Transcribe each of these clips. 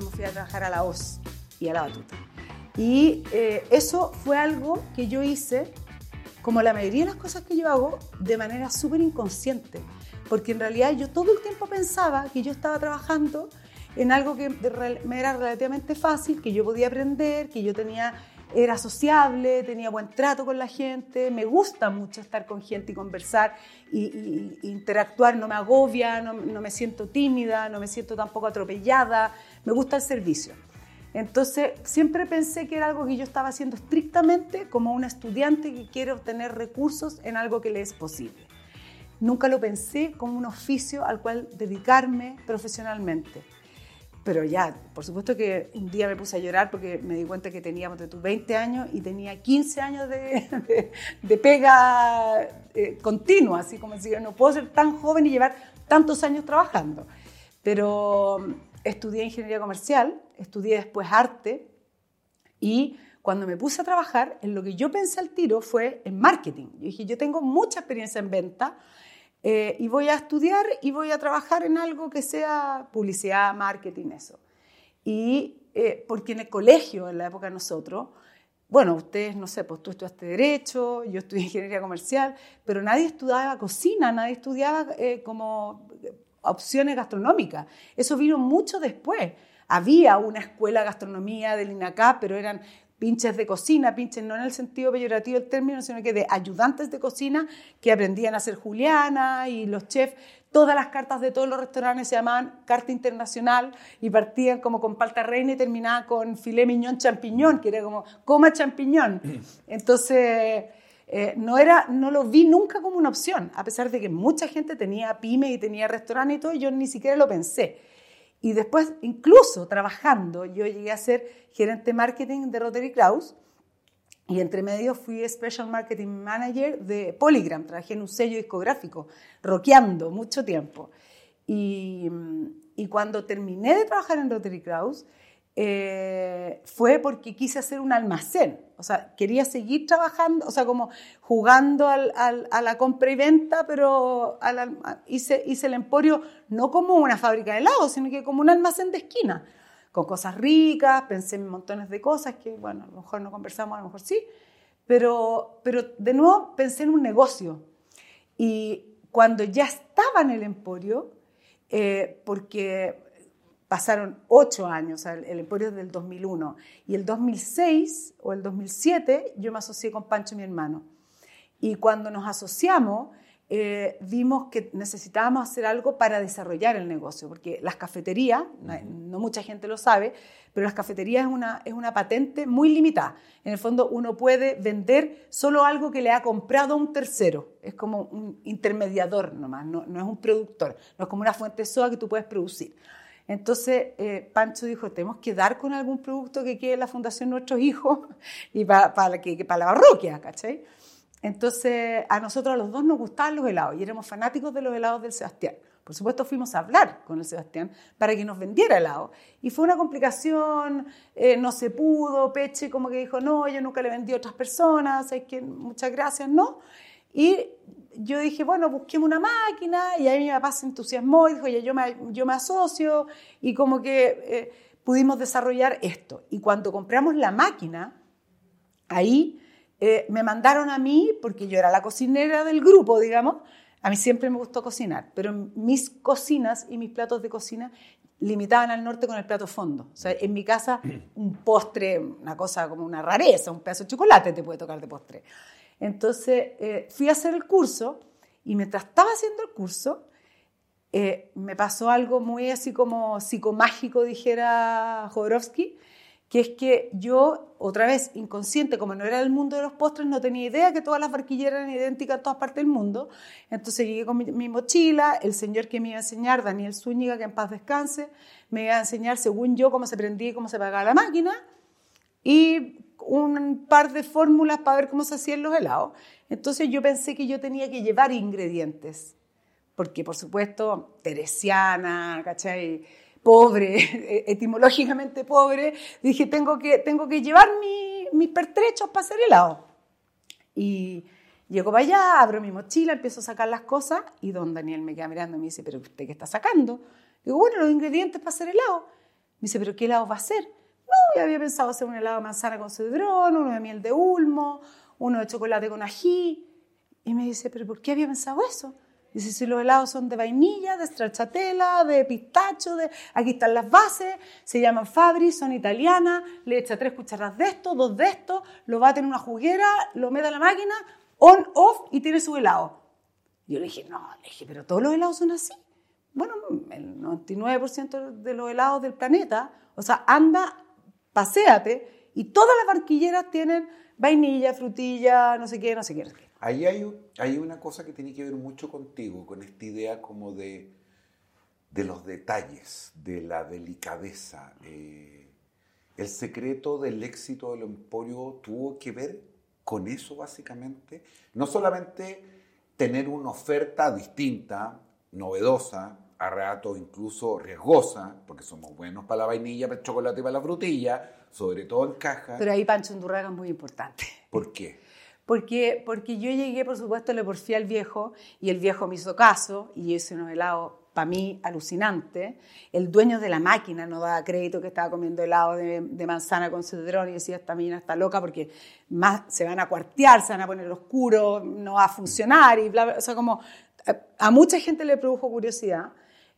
me fui a trabajar a la OZ y a la batuta. Y eh, eso fue algo que yo hice, como la mayoría de las cosas que yo hago, de manera súper inconsciente. Porque en realidad yo todo el tiempo pensaba que yo estaba trabajando en algo que me era relativamente fácil, que yo podía aprender, que yo tenía era sociable, tenía buen trato con la gente, me gusta mucho estar con gente y conversar y, interactuar, no me agobia, no, me siento tímida, no me siento tampoco atropellada, me gusta el servicio. Entonces, siempre pensé que era algo que yo estaba haciendo estrictamente como una estudiante que quiere obtener recursos en algo que le es posible. Nunca lo pensé como un oficio al cual dedicarme profesionalmente. Pero ya, por supuesto que un día me puse a llorar porque me di cuenta que teníamos de tus 20 años y tenía 15 años de, pega eh, continua, así como si no puedo ser tan joven y llevar tantos años trabajando. Pero estudié ingeniería comercial, estudié después arte y cuando me puse a trabajar, en lo que yo pensé al tiro fue en marketing. Yo dije, yo tengo mucha experiencia en venta, eh, y voy a estudiar y voy a trabajar en algo que sea publicidad, marketing, eso. Y eh, porque en el colegio, en la época de nosotros, bueno, ustedes, no sé, pues tú estudiaste Derecho, yo estudié Ingeniería Comercial, pero nadie estudiaba cocina, nadie estudiaba eh, como opciones gastronómicas. Eso vino mucho después. Había una escuela de gastronomía del INACA, pero eran pinches de cocina, pinches no en el sentido peyorativo del término, sino que de ayudantes de cocina que aprendían a hacer juliana y los chefs, todas las cartas de todos los restaurantes se llamaban carta internacional y partían como con palta reina y terminaban con filé miñón champiñón, que era como coma champiñón. Entonces, eh, no, era, no lo vi nunca como una opción, a pesar de que mucha gente tenía pyme y tenía restaurante y todo, yo ni siquiera lo pensé. Y después, incluso trabajando, yo llegué a ser gerente marketing de Rotary Kraus y entre medio fui Special Marketing Manager de Polygram. Trabajé en un sello discográfico, rockeando mucho tiempo. Y, y cuando terminé de trabajar en Rotary Kraus, eh, fue porque quise hacer un almacén. O sea, quería seguir trabajando, o sea, como jugando a la compra y venta, pero hice, el emporio no como una fábrica de helados, sino que como un almacén de esquina, con cosas ricas, pensé en montones de cosas que, bueno, a lo mejor no conversamos, a lo mejor sí, pero, pero de nuevo pensé en un negocio. Y cuando ya estaba en el emporio, eh, porque pasaron ocho años, el, Emporio es del 2001, y el 2006 o el 2007 yo me asocié con Pancho, mi hermano. Y cuando nos asociamos, eh, vimos que necesitábamos hacer algo para desarrollar el negocio, porque las cafeterías, no, mucha gente lo sabe, pero las cafeterías es una, es una patente muy limitada. En el fondo uno puede vender solo algo que le ha comprado un tercero, es como un intermediador nomás, no, no es un productor, no es como una fuente de soda que tú puedes producir. Entonces, eh, Pancho dijo, tenemos que dar con algún producto que quede en la fundación nuestros hijos y para, para, que, para la parroquia, ¿cachai? Entonces, a nosotros a los dos nos gustaban los helados y éramos fanáticos de los helados del Sebastián. Por supuesto, fuimos a hablar con el Sebastián para que nos vendiera helado. Y fue una complicación, eh, no se pudo, Peche como que dijo, no, yo nunca le vendí a otras personas, es que muchas gracias, no. Y yo dije, bueno, busquemos una máquina, y ahí mi papá se entusiasmó y dijo, ya yo me, yo me asocio, y como que eh, pudimos desarrollar esto. Y cuando compramos la máquina, ahí eh, me mandaron a mí, porque yo era la cocinera del grupo, digamos, a mí siempre me gustó cocinar, pero mis cocinas y mis platos de cocina limitaban al norte con el plato fondo. O sea, en mi casa un postre, una cosa como una rareza, un pedazo de chocolate te puede tocar de postre. Entonces eh, fui a hacer el curso y mientras estaba haciendo el curso, eh, me pasó algo muy así como psicomágico, dijera Jodorowsky, que es que yo, otra vez, inconsciente, como no era del mundo de los postres, no tenía idea que todas las barquilleras eran idénticas en todas partes del mundo. Entonces llegué con mi, mi, mochila, el señor que me iba a enseñar, Daniel Zúñiga, que en paz descanse, me iba a enseñar, según yo, cómo se prendía y cómo se pagaba la máquina. Y un par de fórmulas para ver cómo se hacían los helados. Entonces yo pensé que yo tenía que llevar ingredientes, porque por supuesto, teresiana, ¿cachai? Pobre, etimológicamente pobre, dije, tengo que, tengo que llevar mis pertrechos para hacer helado. Y llego para allá, abro mi mochila, empiezo a sacar las cosas y don Daniel me queda mirando y me dice, pero ¿usted qué está sacando? Digo, bueno, los ingredientes para hacer helado. Me dice, ¿pero qué helado va a hacer? No, había pensado hacer un helado de manzana con cedrón, uno de miel de ulmo, uno de chocolate con ají. Y me dice, ¿pero por qué había pensado eso? Dice, si los helados son de vainilla, de stracciatella, de pistacho, de... aquí están las bases, se llaman Fabri, son italianas, le echa tres cucharadas de esto, dos de esto, lo bate en una juguera, lo mete a la máquina, on, off y tiene su helado. Yo le dije, no, le dije, pero todos los helados son así. Bueno, el 99% de los helados del planeta, o sea, anda, paséate, y todas las barquilleras tienen vainilla, frutilla, no sé qué, no sé qué. Ahí hay, hay una cosa que tiene que ver mucho contigo, con esta idea como de, de los detalles, de la delicadeza. Eh, el secreto del éxito del emporio tuvo que ver con eso básicamente. No solamente tener una oferta distinta, novedosa, a rato incluso riesgosa, porque somos buenos para la vainilla, para el chocolate y para la frutilla, sobre todo en caja. Pero ahí Pancho Undurraga es muy importante. ¿Por qué? Porque, porque yo llegué, por supuesto, le porfía al viejo y el viejo me hizo caso y hice unos helados para mí alucinante. El dueño de la máquina no daba crédito que estaba comiendo helado de, manzana con cedrón y decía, esta mina está loca porque más se van a cuartear, se van a poner oscuro, no va a funcionar y bla, bla. O sea, como a mucha gente le produjo curiosidad.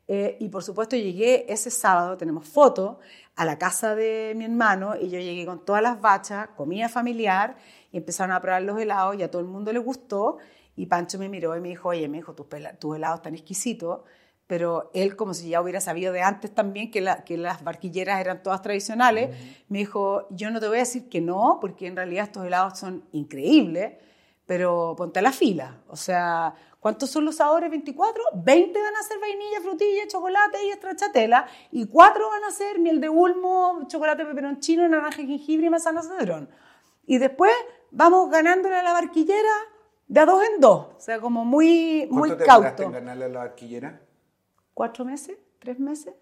Eh, y por supuesto llegué ese sábado, tenemos fotos, a la casa de mi hermano y yo llegué con todas las bachas, comida familiar y empezaron a probar los helados y a todo el mundo le gustó. Y Pancho me miró y me dijo, oye, me dijo, tus, tus helados están exquisitos. Pero él, como si ya hubiera sabido de antes también que, que las barquilleras eran todas tradicionales, me dijo, yo no te voy a decir que no, porque en realidad estos helados son increíbles, pero ponte a la fila. O sea, ¿cuántos son los sabores? 24. 20 van a ser vainilla, frutilla, chocolate y estrachatela. Y 4 van a ser miel de ulmo, chocolate peperoncino, naranja, jengibre y manzana cedrón. Y después vamos ganándole a la barquillera de a dos en dos. O sea, como muy, muy ¿Cuánto te cauto. en ganarle a la barquillera? ¿Cuatro meses? ¿Tres meses?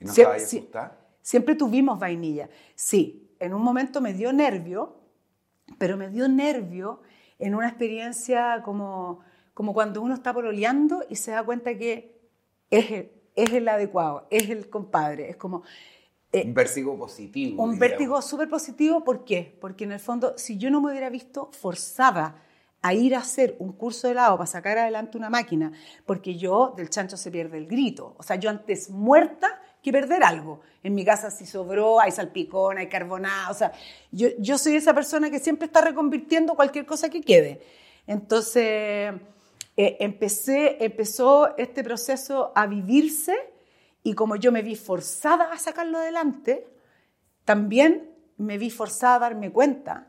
¿Y no Sie Siempre tuvimos vainilla. Sí, en un momento me dio nervio, pero me dio nervio en una experiencia como, como cuando uno está pololeando y se da cuenta que es el, es el adecuado, es el compadre. Es como eh, un vértigo positivo. Un vértigo súper positivo, ¿por qué? Porque en el fondo, si yo no me hubiera visto forzada a ir a hacer un curso de helado para sacar adelante una máquina, porque yo del chancho se pierde el grito. O sea, yo antes muerta que perder algo. En mi casa si sobró, hay salpicón, hay carbonada. O sea, yo, yo soy esa persona que siempre está reconvirtiendo cualquier cosa que quede. Entonces, eh, empecé, empezó este proceso a vivirse y como yo me vi forzada a sacarlo adelante, también me vi forzada a darme cuenta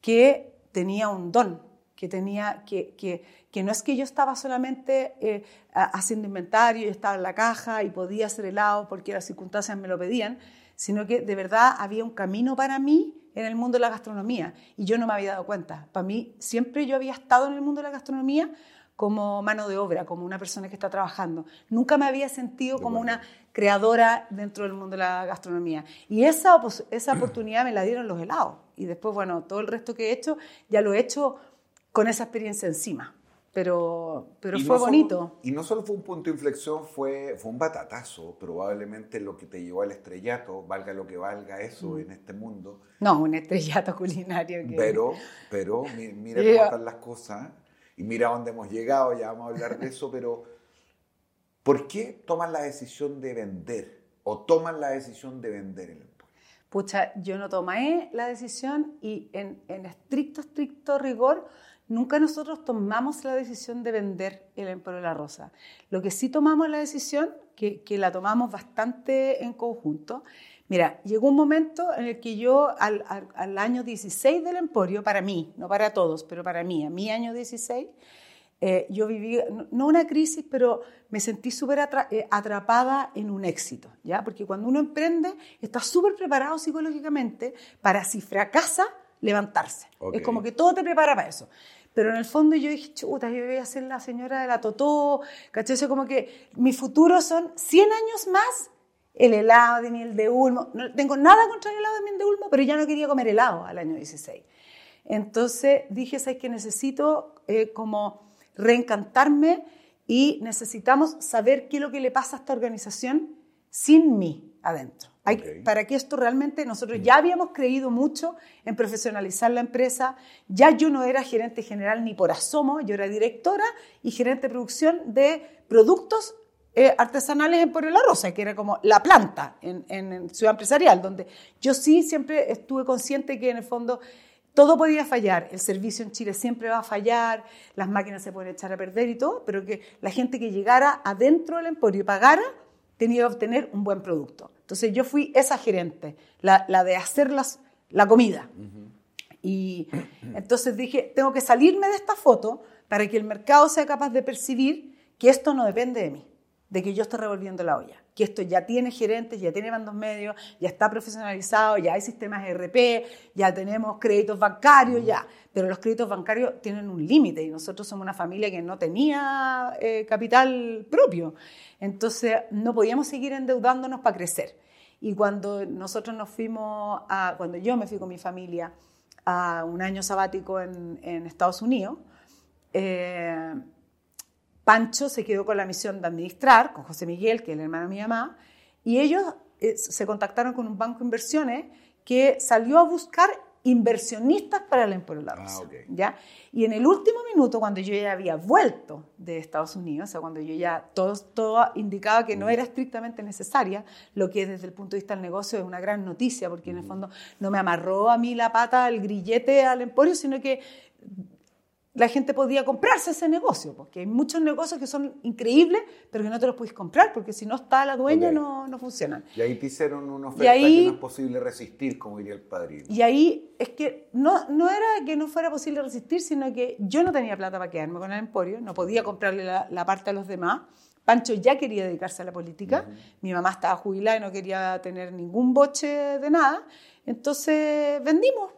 que tenía un don, que, tenía, que, que, que no es que yo estaba solamente eh, haciendo inventario y estaba en la caja y podía hacer helado porque las circunstancias me lo pedían, sino que de verdad había un camino para mí en el mundo de la gastronomía y yo no me había dado cuenta. Para mí siempre yo había estado en el mundo de la gastronomía como mano de obra, como una persona que está trabajando. Nunca me había sentido como una creadora dentro del mundo de la gastronomía. Y esa, esa oportunidad me la dieron los helados. Y después, bueno, todo el resto que he hecho, ya lo he hecho con esa experiencia encima. Pero, pero fue bonito. y no solo fue un punto de inflexión, fue, fue un batatazo, probablemente lo que te llevó al estrellato, valga lo que valga eso mm. en este mundo. No, un estrellato culinario. Pero, pero mira cómo están las cosas y mira dónde hemos llegado, ya vamos a hablar de eso, pero ¿por qué toman la decisión de vender o toman la decisión de vender el emporio? Pucha, yo no tomé la decisión y en, en estricto, estricto rigor, nunca nosotros tomamos la decisión de vender el Emporio de la Rosa. Lo que sí tomamos la decisión, que, que la tomamos bastante en conjunto, Mira, llegó un momento en el que yo al, año 16 del Emporio, para mí, no para todos, pero para mí, a mi año 16, eh, yo viví, no una crisis, pero me sentí súper eh, atrapada en un éxito, ¿ya? Porque cuando uno emprende, está súper preparado psicológicamente para si fracasa, levantarse. Es como que todo te prepara para eso. Pero en el fondo yo dije, chuta, yo voy a ser la señora de la Totó, ¿cachai? como que mi futuro son 100 años más el helado de miel de ulmo. No tengo nada contra el helado de miel de ulmo, pero ya no quería comer helado al año 16. Entonces dije, ¿sabes que necesito eh, como reencantarme y necesitamos saber qué es lo que le pasa a esta organización sin mí adentro. Hay-. Para que esto realmente, nosotros ya habíamos creído mucho en profesionalizar la empresa, ya yo no era gerente general ni por asomo, yo era directora y gerente de producción de productos eh, artesanales en Pueblo La Rosa, que era como la planta en, en- en Ciudad Empresarial, donde yo sí siempre estuve consciente que en el fondo todo podía fallar, el servicio en Chile siempre va a fallar, las máquinas se pueden echar a perder y todo, pero que la gente que llegara adentro del emporio y pagara tenía que obtener un buen producto. Entonces yo fui esa gerente, la, la de hacer las- la comida. Y entonces dije, tengo que salirme de esta foto para que el mercado sea capaz de percibir que esto no depende de mí, de que yo estoy revolviendo la olla, que esto ya tiene gerentes, ya tiene bandos medios, ya está profesionalizado, ya hay sistemas ERP, ya tenemos créditos bancarios, ya. Pero los créditos bancarios tienen un límite y nosotros somos una familia que no tenía eh, capital propio. Entonces no podíamos seguir endeudándonos para crecer. Y cuando nosotros nos fuimos, cuando yo me fui con mi familia a un año sabático en, en Estados Unidos, eh, Pancho se quedó con la misión de administrar, con José Miguel, que es el hermano de mi mamá, y ellos eh, se contactaron con un banco de inversiones que salió a buscar inversionistas para el Emporio La Ah, Rosa, ok. ¿ya? Y en el último minuto, cuando yo ya había vuelto de Estados Unidos, o sea, cuando yo ya todo, todo indicaba que no era estrictamente necesaria, lo que desde el punto de vista del negocio es una gran noticia, porque en el fondo no me amarró a mí la pata, el grillete al emporio, sino que la gente podía comprarse ese negocio, porque hay muchos negocios que son increíbles, pero que no te los puedes comprar, porque si no está la dueña no, no funcionan. Y ahí te hicieron una Y oferta ahí- que no es posible resistir, como diría el padrino. Y ahí es que no, no era que no fuera posible resistir, sino que yo no tenía plata para quedarme con el emporio, no podía comprarle la, la parte a los demás. Pancho ya quería dedicarse a la política, mi mamá estaba jubilada y no quería tener ningún boche de nada, entonces vendimos.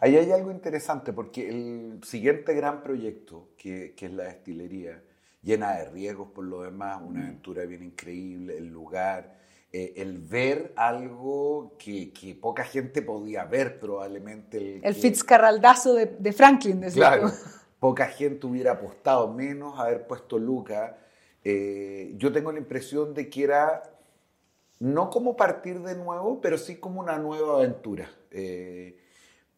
Ahí hay algo interesante porque el siguiente gran proyecto, que, que es la destilería, llena de riesgos por lo demás, una aventura bien increíble, el lugar, eh, el ver algo que, que poca gente podía ver probablemente. El, El que- Fitzcarraldazo de, de Franklin, decía Claro, tú. poca gente hubiera apostado, menos haber puesto Luca. Eh, yo tengo la impresión de que era no como partir de nuevo, pero sí como una nueva aventura. Eh,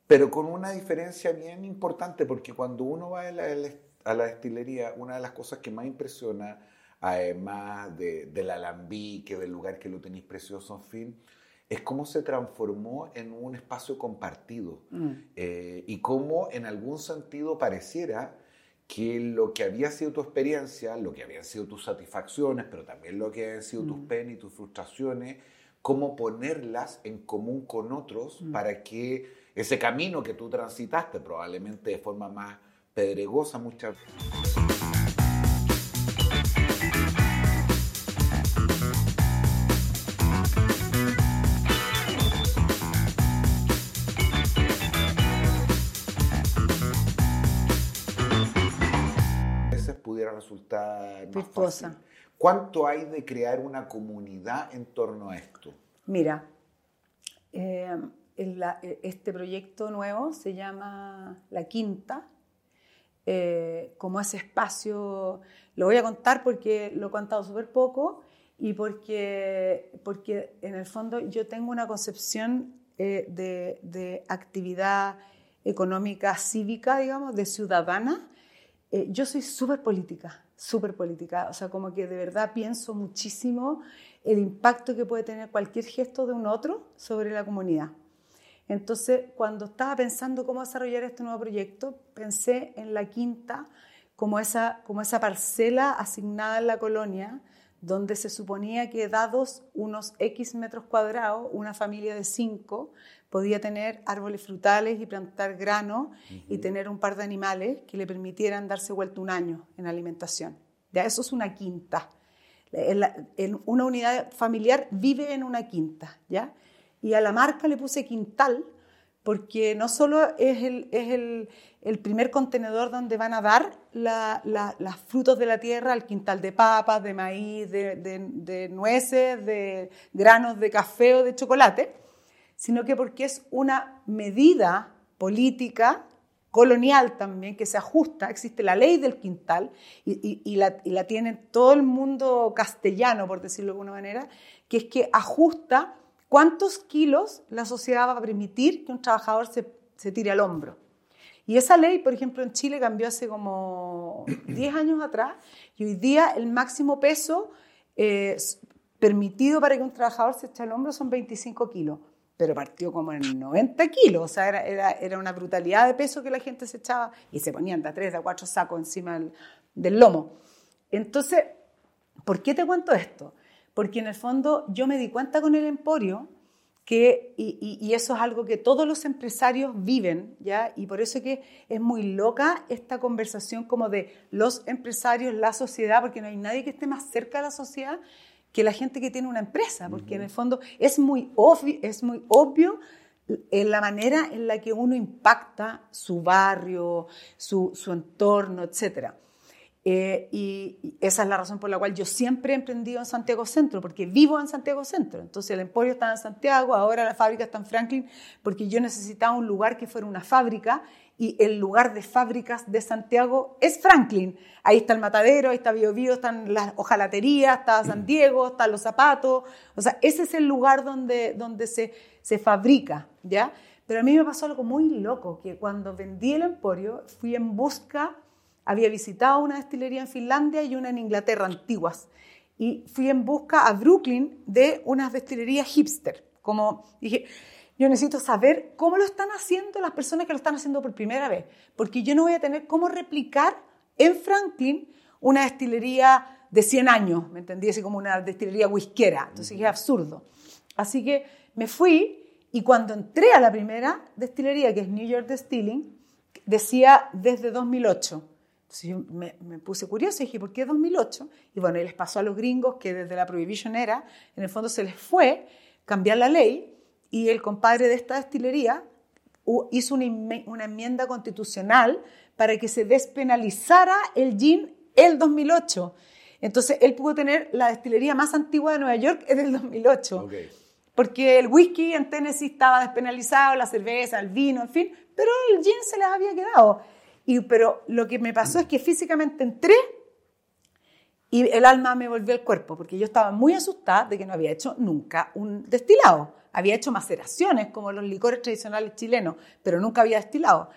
pero con una diferencia bien importante, porque cuando uno va a la, a la destilería, una de las cosas que más impresiona, además de, del alambique, del lugar que lo tenéis precioso, en fin, es cómo se transformó en un espacio compartido Mm. eh, y cómo en algún sentido pareciera que lo que había sido tu experiencia, lo que habían sido tus satisfacciones, pero también lo que habían sido tus penas y tus frustraciones, cómo ponerlas en común con otros para que ese camino que tú transitaste, probablemente de forma más pedregosa muchas veces pudiera resultar más Virtuosa. fácil. ¿Cuánto hay de crear una comunidad en torno a esto? Mira, eh, la- eh, este proyecto nuevo se llama La Quinta, eh, como ese espacio, lo voy a contar porque lo he contado súper poco y porque, porque en el fondo yo tengo una concepción eh, de, de actividad económica cívica, digamos, de ciudadana. Eh, yo soy súper política, súper política, o sea, como que de verdad pienso muchísimo el impacto que puede tener cualquier gesto de un otro sobre la comunidad. Entonces, cuando estaba pensando cómo desarrollar este nuevo proyecto, pensé en la quinta como esa, como esa parcela asignada en la colonia, donde se suponía que dados unos X metros cuadrados, una familia de cinco podía tener árboles frutales y plantar grano y tener un par de animales que le permitieran darse vuelta un año en alimentación. Ya eso es una quinta. En la- en una unidad familiar vive en una quinta, ¿ya? Y a la marca le puse quintal porque no solo es el, es el, el primer contenedor donde van a dar la- la- las frutos de la tierra, el quintal de papas, de maíz, de, de- nueces, de granos de café o de chocolate, sino que porque es una medida política colonial también, que se ajusta, existe la ley del quintal y, la, y, la, tiene todo el mundo castellano, por decirlo de alguna manera, que es que ajusta cuántos kilos la sociedad va a permitir que un trabajador se, se tire al hombro. Y esa ley, por ejemplo, en Chile cambió hace como 10 años atrás y hoy día el máximo peso eh, permitido para que un trabajador se eche al hombro son 25 kilos, pero partió como en 90 kilos, o sea, era, era, era, una brutalidad de peso que la gente se echaba y se ponían de a tres, de a cuatro sacos encima del, del lomo. Entonces, ¿por qué te cuento esto? Porque en el fondo yo me di cuenta con el emporio que, y, y, eso es algo que todos los empresarios viven, ¿ya? Y por eso que es muy loca esta conversación como de los empresarios, la sociedad, porque no hay nadie que esté más cerca de la sociedad que la gente que tiene una empresa, porque en el fondo es muy, obvio, es muy obvio en la manera en la que uno impacta su barrio, su, su entorno, etcétera. Eh, y esa es la razón por la cual yo siempre he emprendido en Santiago Centro, porque vivo en Santiago Centro. Entonces el emporio está en Santiago, ahora la fábrica está en Franklin, porque yo necesitaba un lugar que fuera una fábrica y el lugar de fábricas de Santiago es Franklin. Ahí está el matadero, ahí está Bio, Bio están las hojalaterías, está San Diego, están los zapatos. O sea, ese es el lugar donde, donde se, se fabrica, ¿ya? Pero a mí me pasó algo muy loco, que cuando vendí el emporio fui en busca había visitado una destilería en Finlandia y una en Inglaterra, antiguas. Y fui en busca a Brooklyn de unas destilerías hipster. Como dije, yo necesito saber cómo lo están haciendo las personas que lo están haciendo por primera vez. Porque yo no voy a tener cómo replicar en Franklin una destilería de 100 años, ¿me entendí? Así como una destilería whiskera. Entonces es absurdo. Así que me fui y cuando entré a la primera destilería, que es New York Distilling, decía desde 2008 entonces yo me, puse curiosa y dije, ¿por qué 2008? Y bueno, y les pasó a los gringos que desde la Prohibition era, en el fondo se les fue cambiar la ley y el compadre de esta destilería hizo una, una enmienda constitucional para que se despenalizara el gin el 2008. Entonces él pudo tener la destilería más antigua de Nueva York en el 2008. Porque el whisky en Tennessee estaba despenalizado, la cerveza, el vino, en fin, pero el gin se les había quedado pero lo que me pasó es que físicamente entré y el alma me volvió al cuerpo, porque yo estaba muy asustada de que no había hecho nunca un destilado. Había hecho maceraciones como los licores tradicionales chilenos, pero nunca había destilado.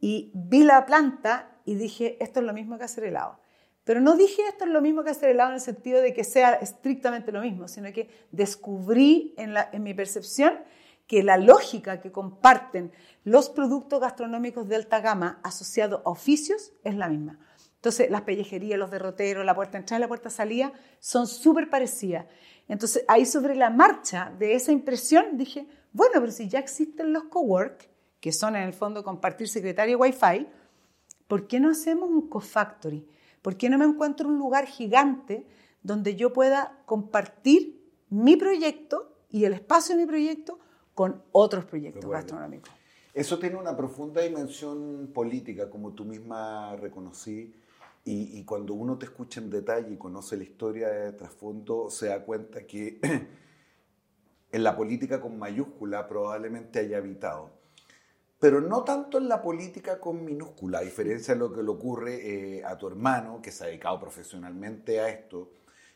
Y vi la planta y dije, esto es lo mismo que hacer helado. Pero no dije esto es lo mismo que hacer helado en el sentido de que sea estrictamente lo mismo, sino que descubrí en, en mi percepción que la lógica que comparten los productos gastronómicos de alta gama asociados a oficios es la misma. Entonces, las pellejerías, los derroteros, la puerta entrada y la puerta salida son súper parecidas. Entonces, ahí sobre la marcha de esa impresión dije, bueno, pero si ya existen los cowork, que son en el fondo compartir secretario Wi-Fi, ¿por qué no hacemos un co-factory? ¿Por qué no me encuentro un lugar gigante donde yo pueda compartir mi proyecto y el espacio de mi proyecto con otros proyectos gastronómicos. Eso tiene una profunda dimensión política, como tú misma reconocí, y, cuando uno te escucha en detalle y conoce la historia de trasfondo, se da cuenta que en la política con mayúscula probablemente haya habitado. Pero no tanto en la política con minúscula, a diferencia de lo que le ocurre eh, a tu hermano, que se ha dedicado profesionalmente a esto,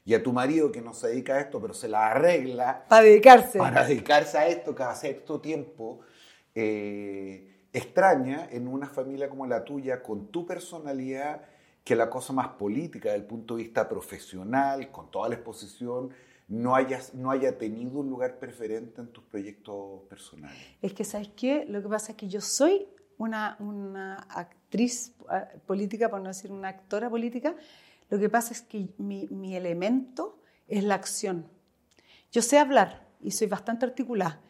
y a tu marido que no se dedica a esto, pero se la arregla. Para dedicarse. Para dedicarse a esto cada cierto tiempo. Eh, extraña en una familia como la tuya, con tu personalidad, que la cosa más política, desde el punto de vista profesional, con toda la exposición, no, hayas, no haya tenido un lugar preferente en tus proyectos personales. Es que, ¿sabes qué? Lo que pasa es que yo soy una, una actriz eh, política, por no decir una actora política, lo que pasa es que mi, elemento es la acción. Yo sé hablar y soy bastante articulada,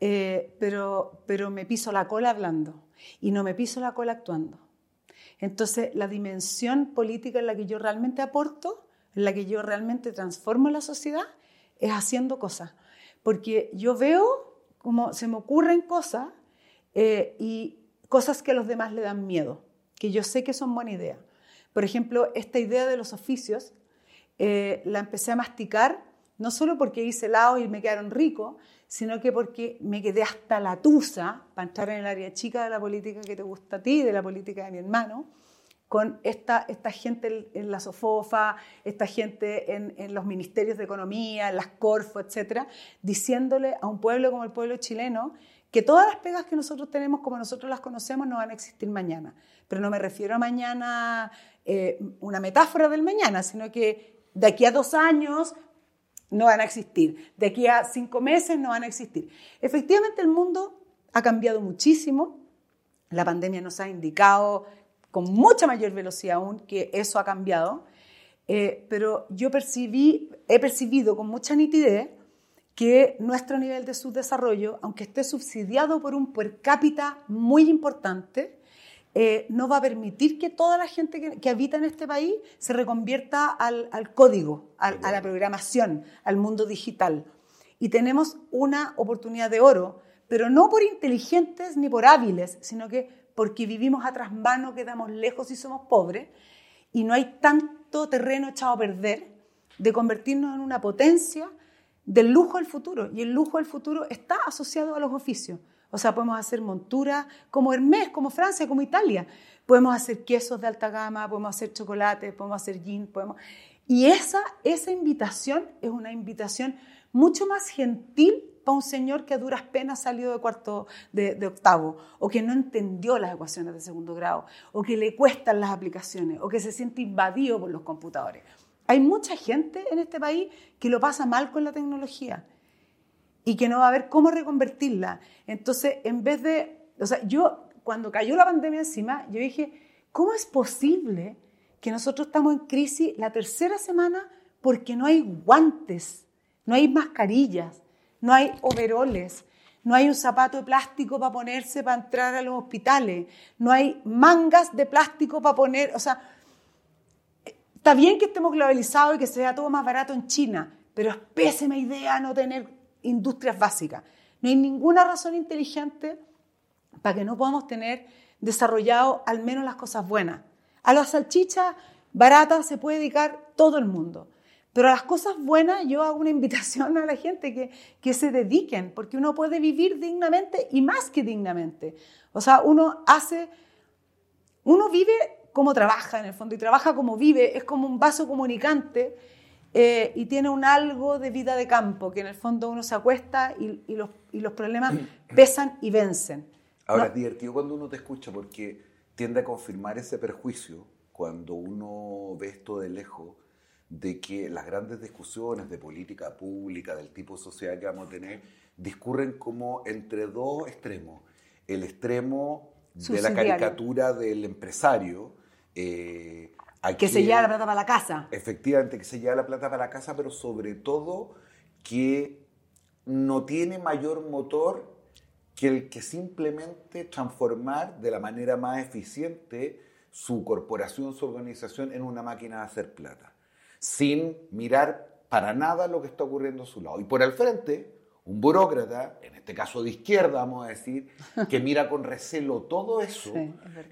eh, pero, pero me piso la cola hablando y no me piso la cola actuando. Entonces, la dimensión política en la que yo realmente aporto, en la que yo realmente transformo la sociedad, es haciendo cosas. Porque yo veo como se me ocurren cosas eh, y cosas que a los demás le dan miedo, que yo sé que son buena idea. Por ejemplo, esta idea de los oficios eh, la empecé a masticar no solo porque hice helado y me quedaron ricos, sino que porque me quedé hasta la tusa para entrar en el área chica de la política que te gusta a ti, de la política de mi hermano, con esta, esta gente en la SOFOFA, esta gente en, en, los ministerios de economía, en las Corfo, etcétera, diciéndole a un pueblo como el pueblo chileno que todas las pegas que nosotros tenemos como nosotros las conocemos no van a existir mañana. Pero no me refiero a mañana, eh, una metáfora del mañana, sino que de aquí a dos años no van a existir, de aquí a cinco meses no van a existir. Efectivamente el mundo ha cambiado muchísimo, la pandemia nos ha indicado con mucha mayor velocidad aún que eso ha cambiado, eh, pero yo percibí, he percibido con mucha nitidez que nuestro nivel de subdesarrollo, aunque esté subsidiado por un per cápita muy importante, eh, no va a permitir que toda la gente que, habita en este país se reconvierta al, código, a la programación, al mundo digital. Y tenemos una oportunidad de oro, pero no por inteligentes ni por hábiles, sino que porque vivimos a mano, quedamos lejos y somos pobres, y no hay tanto terreno echado a perder de convertirnos en una potencia del lujo del futuro. Y el lujo del futuro está asociado a los oficios. O sea, podemos hacer monturas como Hermes, como Francia, como Italia. Podemos hacer quesos de alta gama, podemos hacer chocolate, podemos hacer gin, podemos... Y esa, esa invitación es una invitación mucho más gentil para un señor que a duras penas salió de cuarto de, octavo, o que no entendió las ecuaciones de segundo grado, o que le cuestan las aplicaciones, o que se siente invadido por los computadores. Hay mucha gente en este país que lo pasa mal con la tecnología y que no va a ver cómo reconvertirla. Entonces, en vez de, o sea, yo cuando cayó la pandemia encima, yo dije, ¿cómo es posible que nosotros estamos en crisis la tercera semana porque no hay guantes, no hay mascarillas, no hay overoles, no hay un zapato de plástico para ponerse para entrar a los hospitales, no hay mangas de plástico para poner, o sea, Está bien que estemos globalizados y que sea todo más barato en China, pero es pésima idea no tener industrias básicas. No hay ninguna razón inteligente para que no podamos tener desarrollado al menos las cosas buenas. A las salchichas baratas se puede dedicar todo el mundo. Pero a las cosas buenas yo hago una invitación a la gente que, que se dediquen, porque uno puede vivir dignamente y más que dignamente. O sea, uno hace, uno vive cómo trabaja en el fondo y trabaja como vive, es como un vaso comunicante eh, y tiene un algo de vida de campo, que en el fondo uno se acuesta y, los, y los, problemas pesan y vencen. Ahora, es divertido cuando uno te escucha porque tiende a confirmar ese perjuicio cuando uno ve esto de lejos de que las grandes discusiones de política pública, del tipo de sociedad que vamos a tener, discurren como entre dos extremos. El extremo de la caricatura del empresario, eh, que se lleva la plata para la casa. Efectivamente, que se lleva la plata para la casa, pero sobre todo que no tiene mayor motor que el que simplemente transformar de la manera más eficiente su corporación, su organización en una máquina de hacer plata, sin mirar para nada lo que está ocurriendo a su lado. Y por el frente, un burócrata, en este caso de izquierda, vamos a decir, que mira con recelo todo eso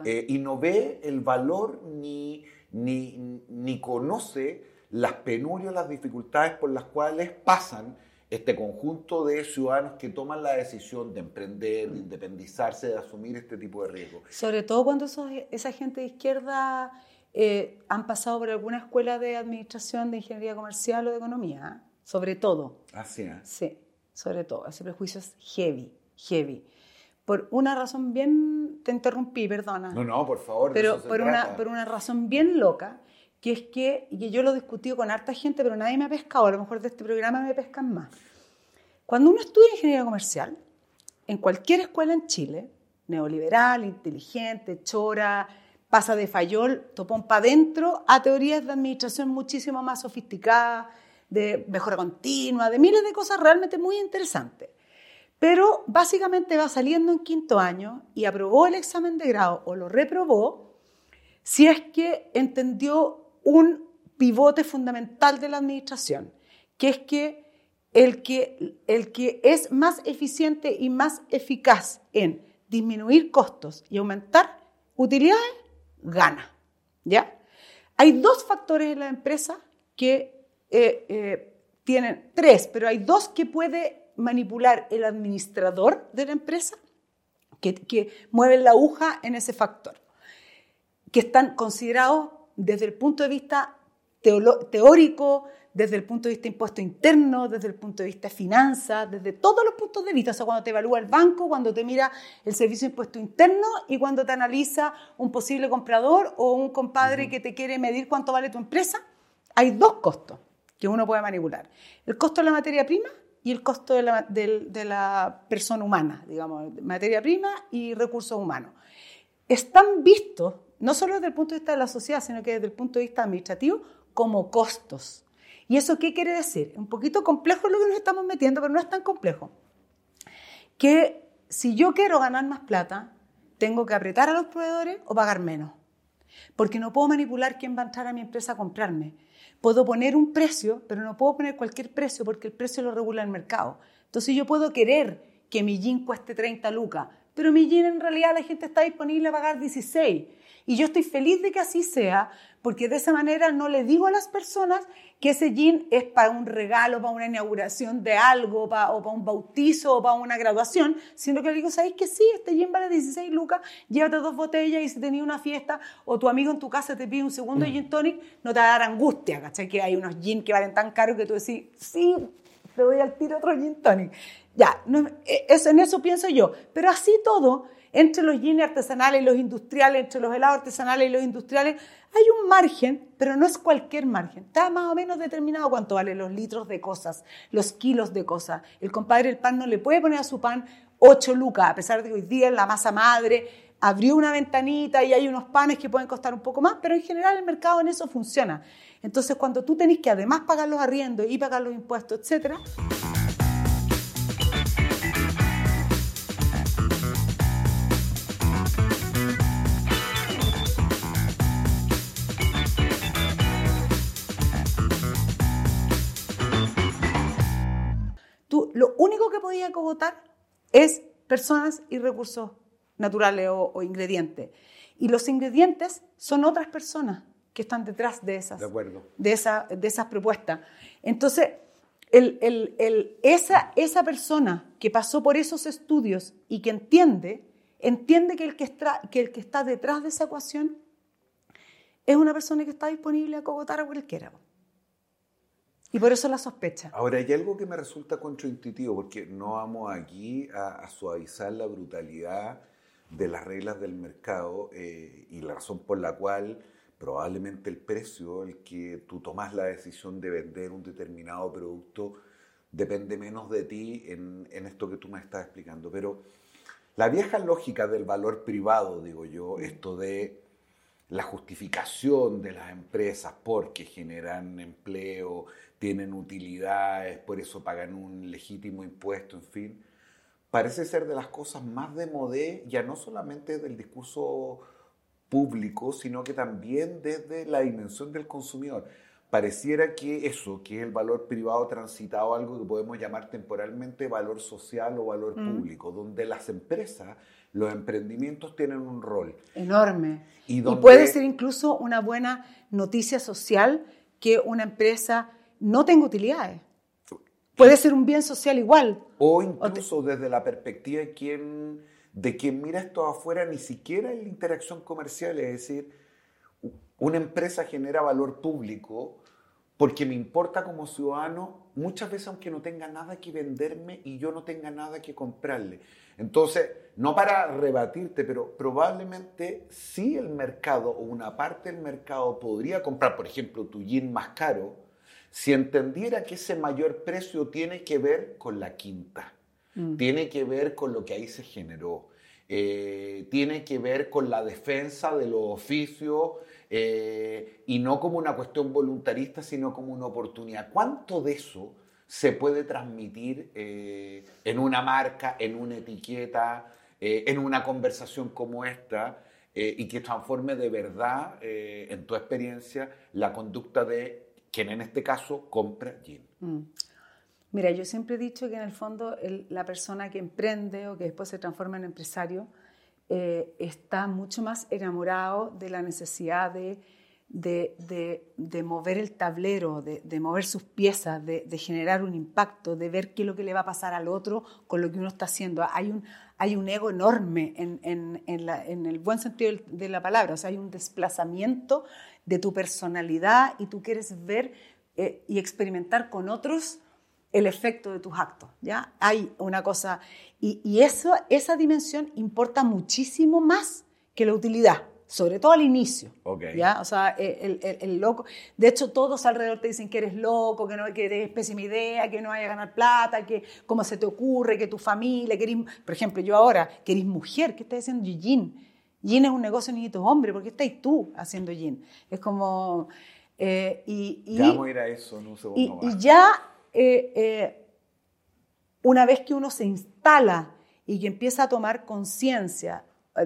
eh, y no ve el valor ni, ni, ni conoce las penurias, las dificultades por las cuales pasan este conjunto de ciudadanos que toman la decisión de emprender, de independizarse, de asumir este tipo de riesgos. Sobre todo cuando esa gente de izquierda eh, han pasado por alguna escuela de administración, de ingeniería comercial o de economía, ¿eh? sobre todo. Así es. Sí sobre todo. Ese prejuicio es heavy, heavy. Por una razón bien, te interrumpí, perdona. No, no, por favor. Pero por, una, por una razón bien loca, que es que, y yo lo he discutido con harta gente, pero nadie me ha pescado, a lo mejor de este programa me pescan más. Cuando uno estudia ingeniería comercial, en cualquier escuela en Chile, neoliberal, inteligente, chora, pasa de fayol, topón para adentro, a teorías de administración muchísimo más sofisticadas, de mejora continua, de miles de cosas realmente muy interesantes. Pero básicamente va saliendo en quinto año y aprobó el examen de grado o lo reprobó si es que entendió un pivote fundamental de la administración, que es que el que, el que es más eficiente y más eficaz en disminuir costos y aumentar utilidades, gana. ¿ya? Hay dos factores en la empresa que eh, eh, tienen tres, pero hay dos que puede manipular el administrador de la empresa, que, que mueven la aguja en ese factor, que están considerados desde el punto de vista teórico, desde el punto de vista impuesto interno, desde el punto de vista finanzas, desde todos los puntos de vista. O sea, cuando te evalúa el banco, cuando te mira el servicio de impuesto interno y cuando te analiza un posible comprador o un compadre que te quiere medir cuánto vale tu empresa, hay dos costos que uno puede manipular. El costo de la materia prima y el costo de la, de la persona humana, digamos, materia prima y recursos humanos. Están vistos, no solo desde el punto de vista de la sociedad, sino que desde el punto de vista administrativo, como costos. ¿Y eso qué quiere decir? Un poquito complejo lo que nos estamos metiendo, pero no es tan complejo. Que si yo quiero ganar más plata, tengo que apretar a los proveedores o pagar menos. Porque no puedo manipular quién va a entrar a mi empresa a comprarme. Puedo poner un precio, pero no puedo poner cualquier precio porque el precio lo regula el mercado. Entonces yo puedo querer que mi jean cueste 30 lucas, pero mi jean en realidad la gente está disponible a pagar 16. Y yo estoy feliz de que así sea, porque de esa manera no le digo a las personas que ese jean es para un regalo, para una inauguración de algo, o para un bautizo, o para una graduación, sino que le digo, ¿sabéis que sí? Este jean vale 16 lucas, llévate dos botellas y si tenía una fiesta o tu amigo en tu casa te pide un segundo mm. gin tonic, no te va a dar angustia, ¿cachai? Que hay unos jeans que valen tan caros que tú decís, sí, te doy al tiro otro gin tonic. Ya, eh, eso, en eso pienso yo. Pero así todo, entre los jeans artesanales y los industriales, entre los helados artesanales y los industriales, hay un margen, pero no es cualquier margen. Está más o menos determinado cuánto valen los litros de cosas, los kilos de cosas. El compadre el pan no le puede poner a su pan 8 lucas, a pesar de que hoy día la masa madre abrió una ventanita y hay unos panes que pueden costar un poco más, pero en general el mercado en eso funciona. Entonces, cuando tú tenés que además pagar los arriendos y pagar los impuestos, etcétera, podía cogotar es personas y recursos naturales o, ingredientes. Y los ingredientes son otras personas que están detrás de esas, de, esa, de esas propuestas. Entonces, esa, esa persona que pasó por esos estudios y que entiende, entiende que el que, está, que el que está detrás de esa ecuación es una persona que está disponible a cogotar a cualquiera. Y por eso la sospecha. Ahora, hay algo que me resulta contraintuitivo, porque no vamos aquí a, suavizar la brutalidad de las reglas del mercado eh, y la razón por la cual probablemente el precio, el que tú tomas la decisión de vender un determinado producto, depende menos de ti en, en esto que tú me estás explicando. Pero la vieja lógica del valor privado, digo yo, esto de la justificación de las empresas porque generan empleo, tienen utilidades, por eso pagan un legítimo impuesto, en fin, parece ser de las cosas más de modé, ya no solamente del discurso público, sino que también desde la dimensión del consumidor. Pareciera que eso, que es el valor privado transitado, algo que podemos llamar temporalmente valor social o valor mm. público, donde las empresas, los emprendimientos tienen un rol. Enorme. y puede ser incluso una buena noticia social que una empresa no tengo utilidades. Puede ser un bien social igual. O incluso desde la perspectiva de quien, de quien mira esto afuera, ni siquiera en la interacción comercial, es decir, una empresa genera valor público porque me importa como ciudadano, muchas veces aunque no tenga nada que venderme y yo no tenga nada que comprarle. Entonces, no para rebatirte, pero probablemente sí el mercado o una parte del mercado podría comprar, por ejemplo, tu jean más caro, si entendiera que ese mayor precio tiene que ver con la quinta, mm. tiene que ver con lo que ahí se generó, eh, tiene que ver con la defensa de los oficios eh, y no como una cuestión voluntarista, sino como una oportunidad. ¿Cuánto de eso se puede transmitir eh, en una marca, en una etiqueta, en una conversación como esta? y que transforme de verdad, en tu experiencia, la conducta de quien en este caso compra gin. Mm. Mira, yo siempre he dicho que en el fondo la persona que emprende o que después se transforma en empresario eh, está mucho más enamorado de la necesidad de, de, mover el tablero, de, mover sus piezas, de, generar un impacto, de ver qué es lo que le va a pasar al otro con lo que uno está haciendo. Hay un, hay un ego enorme en, el buen sentido de la palabra, o sea, hay un desplazamiento de tu personalidad y tú quieres ver eh, y experimentar con otros el efecto de tus actos. ¿ya? Hay una cosa, y, eso, esa dimensión importa muchísimo más que la utilidad sobre todo al inicio. ¿ya? O sea, el, el, loco. De hecho, todos alrededor te dicen que eres loco, que no que eres pésima idea, que no vaya a ganar plata, que cómo se te ocurre, que tu familia, que eres, por ejemplo, yo ahora, que eres mujer, ¿qué estás haciendo Gin? Gin es un negocio de niñitos hombres, ¿por qué estás tú haciendo Gin? Es como. Eh, y, y, ya vamos a ir a eso en un segundo y, y ya, eh, eh, una vez que uno se instala y que empieza a tomar conciencia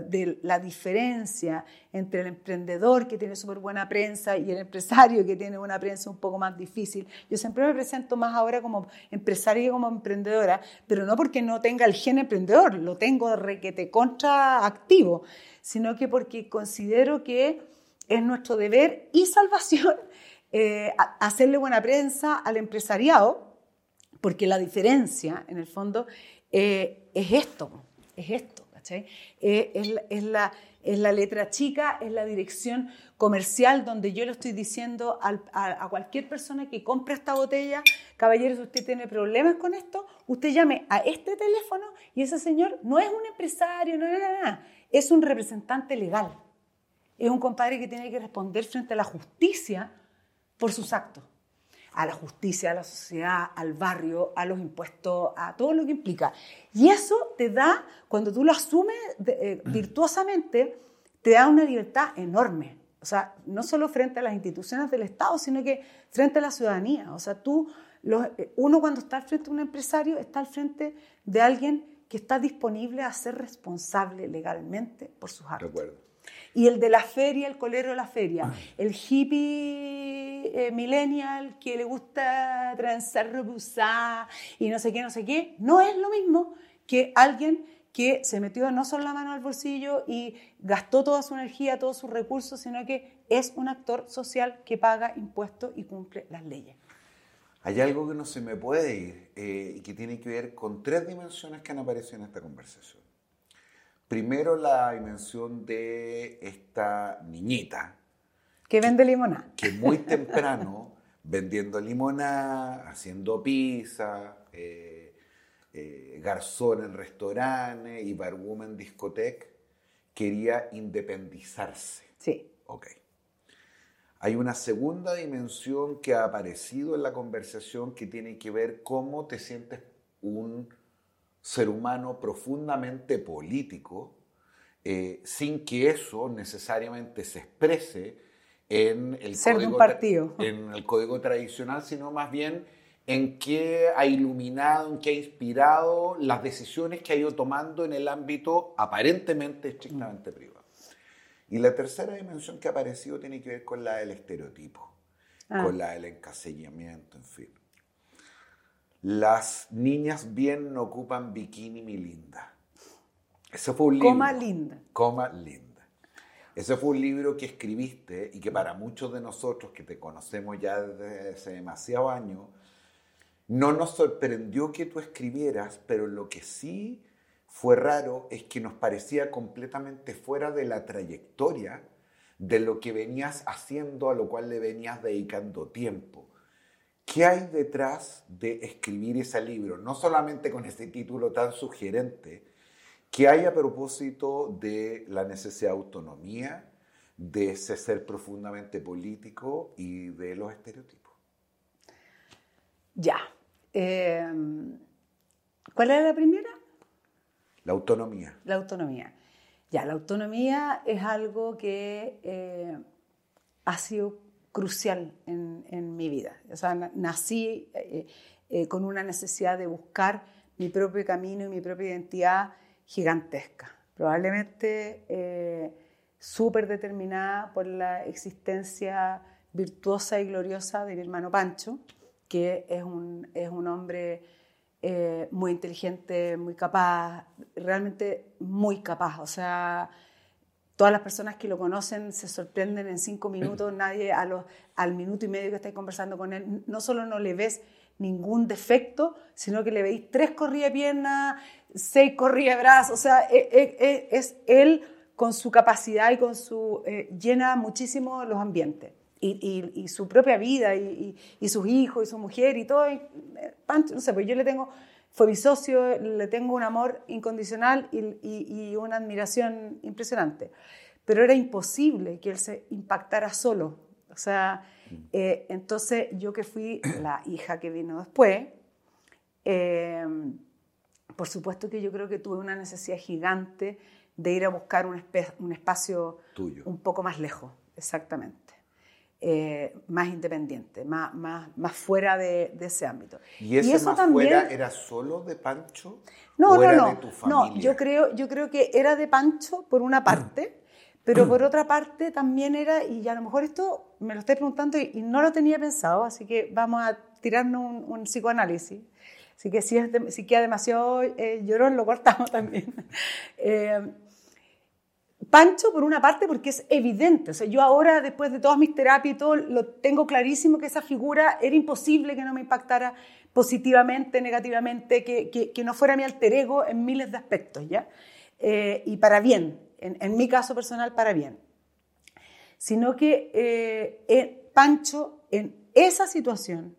de la diferencia entre el emprendedor que tiene súper buena prensa y el empresario que tiene una prensa un poco más difícil. Yo siempre me presento más ahora como empresaria que como emprendedora, pero no porque no tenga el gen emprendedor, lo tengo requete contra activo, sino que porque considero que es nuestro deber y salvación eh, hacerle buena prensa al empresariado, porque la diferencia, en el fondo, eh, es esto, es esto. Eh, es, la, letra chica, es la dirección comercial donde yo le estoy diciendo a, cualquier persona que compre esta botella, caballeros, usted tiene problemas con esto, usted llame a este teléfono y ese señor no es un empresario, no, no, no, es un representante legal. Es un compadre que tiene que responder frente a la justicia por sus actos a la justicia, a la sociedad, al barrio, a los impuestos, a todo lo que implica. Y eso te da, cuando tú lo asumes eh, virtuosamente, te da una libertad enorme. O sea, no solo frente a las instituciones del Estado, sino que frente a la ciudadanía. O sea, tú, eh, uno cuando está al frente de un empresario, está al frente de alguien que está disponible a ser responsable legalmente por sus actos. Y el de la feria, el colero de la feria, ah. el hippie eh, millennial que le gusta transar, robusar y no sé qué, no sé qué, no es lo mismo que alguien que se metió no solo la mano al bolsillo y gastó toda su energía, todos sus recursos, sino que es un actor social que paga impuestos y cumple las leyes. Hay algo que no se me puede ir eh, y que tiene que ver con tres dimensiones que han aparecido en esta conversación. Primero la dimensión de esta niñita. Que vende limonada. Que muy temprano, vendiendo limonada, haciendo pizza, eh, eh, garzón en restaurantes y barwoman en discoteca, quería independizarse. Sí. Ok. Hay una segunda dimensión que ha aparecido en la conversación que tiene que ver cómo te sientes un ser humano profundamente político, eh, sin que eso necesariamente se exprese en el, código, partido. en el código tradicional, sino más bien en qué ha iluminado, en qué ha inspirado las decisiones que ha ido tomando en el ámbito aparentemente estrictamente privado. Y la tercera dimensión que ha aparecido tiene que ver con la del estereotipo, ah. con la del encasillamiento, en fin. Las niñas bien no ocupan bikini, mi linda. Ese fue un libro. Coma linda. Coma linda. Ese fue un libro que escribiste y que para muchos de nosotros que te conocemos ya desde hace demasiado años, no nos sorprendió que tú escribieras, pero lo que sí fue raro es que nos parecía completamente fuera de la trayectoria de lo que venías haciendo, a lo cual le venías dedicando tiempo. ¿Qué hay detrás de escribir ese libro? No solamente con ese título tan sugerente, ¿qué hay a propósito de la necesidad de autonomía, de ese ser profundamente político y de los estereotipos? Ya. Em, ¿Cuál era la primera? La autonomía. La autonomía. Ya, la autonomía es algo que eh, ha sido crucial en, mi vida. O sea, nací eh, eh, con una necesidad de buscar mi propio camino y mi propia identidad gigantesca. Probablemente eh, súper determinada por la existencia virtuosa y gloriosa de mi hermano Pancho, que es un, es un hombre muy inteligente, muy capaz, realmente muy capaz. O sea, todas las personas que lo conocen se sorprenden en cinco minutos, nadie a los, al minuto y medio que estáis conversando con él, no solo no le ves ningún defecto, sino que le veis tres corridas de pierna, seis corridas de brazos, o sea, e, e, e, es, él con su capacidad y con su... Eh, llena muchísimo los ambientes. Y, y, su propia vida y, y, sus hijos y su mujer y todo. Eh, no sé, pues yo le tengo, fue mi socio, le tengo un amor incondicional y, una admiración impresionante. Pero era imposible que él se impactara solo. O sea, eh, entonces yo que fui la hija que vino después, por supuesto que yo creo que tuve una necesidad gigante de ir a buscar un, un espacio Tuyo. un poco más lejos, exactamente. Eh, más independiente, más, más, más fuera de, ese ámbito. ¿Y, ese eso más también, fuera era solo de Pancho? No, no, no. No, yo creo, yo creo que era de Pancho por una parte, pero por otra parte también era, y a lo mejor esto me lo estoy preguntando y, no lo tenía pensado, así que vamos a tirarnos un psicoanálisis. Así que si, es si queda demasiado eh, llorón, lo cortamos también. Eh, Pancho, por una parte, porque es evidente. O sea, yo ahora, después de todas mis terapias y todo, lo tengo clarísimo que esa figura era imposible que no me impactara positivamente, negativamente, que, que, no fuera mi alter ego en miles de aspectos, ¿ya? Eh, y para bien, en, en, mi caso personal, para bien. Sino que Pancho, en esa situación,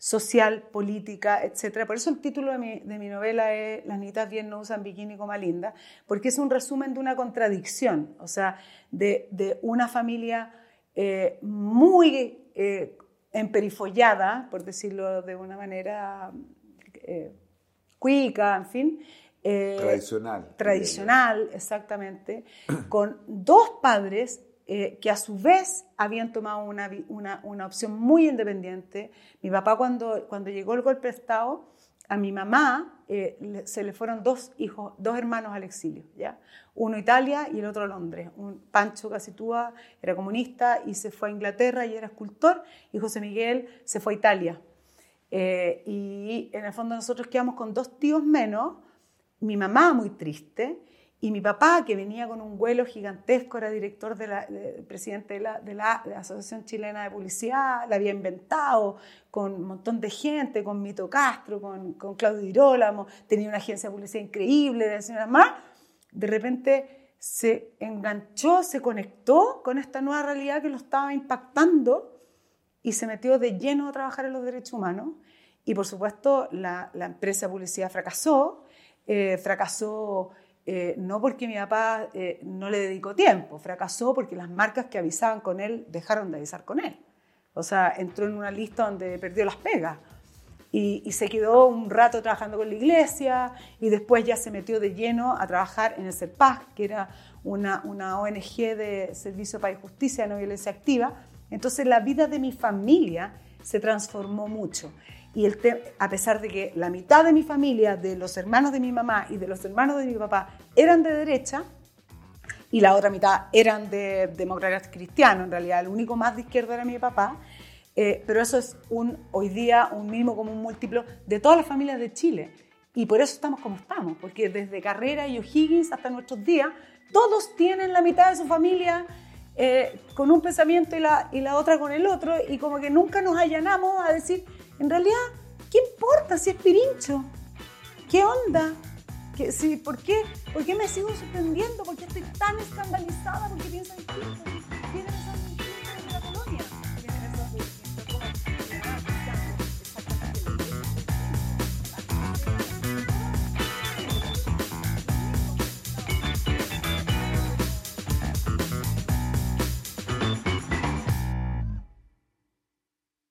social, política, etc. Por eso el título de mi, de mi novela es Las niñitas bien no usan bikini como linda, porque es un resumen de una contradicción, o sea, de, de una familia eh, muy eh, emperifollada, por decirlo de una manera eh, cuica, en fin. Eh, tradicional. Tradicional, exactamente, con dos padres eh, que a su vez habían tomado una, una, una, opción muy independiente. Mi papá cuando, cuando llegó el golpe de Estado, a mi mamá eh, se le fueron dos hijos, dos hermanos al exilio, ¿ya? Uno Italia y el otro Londres. Un Pancho Casitúa era comunista y se fue a Inglaterra y era escultor, y José Miguel se fue a Italia. Eh, y en el fondo nosotros quedamos con dos tíos menos, mi mamá muy triste, y mi papá, que venía con un vuelo gigantesco, era director de la, presidente de la, de, la, Asociación Chilena de Publicidad, la había inventado con un montón de gente, con Mito Castro, con, con Claudio Irólamo, tenía una agencia de publicidad increíble, de señora más, de repente se enganchó, se conectó con esta nueva realidad que lo estaba impactando y se metió de lleno a trabajar en los derechos humanos. Y por supuesto la, la empresa de publicidad fracasó, eh, fracasó eh, no porque mi papá eh, no le dedicó tiempo, fracasó porque las marcas que avisaban con él dejaron de avisar con él. O sea, entró en una lista donde perdió las pegas. Y, se quedó un rato trabajando con la iglesia y después ya se metió de lleno a trabajar en el CERPAC, que era una, una ONG de Servicio para la Justicia no violencia activa. Entonces la vida de mi familia se transformó mucho. Y el a pesar de que la mitad de mi familia, de los hermanos de mi mamá y de los hermanos de mi papá eran de derecha, y la otra mitad eran de demócratas cristianos, en realidad el único más de izquierda era mi papá, eh, pero eso es un, hoy día un mínimo un múltiplo de todas las familias de Chile. Y por eso estamos como estamos, porque desde Carrera y O'Higgins hasta nuestros días, todos tienen la mitad de su familia eh, con un pensamiento y la, y la otra con el otro, y como que nunca nos allanamos a decir, en realidad, ¿qué importa si es pirincho? ¿Qué onda? ¿Qué, sí, ¿por, qué, ¿Por qué me sigo sorprendiendo? ¿Por qué estoy tan escandalizada? ¿Por qué pienso distinto?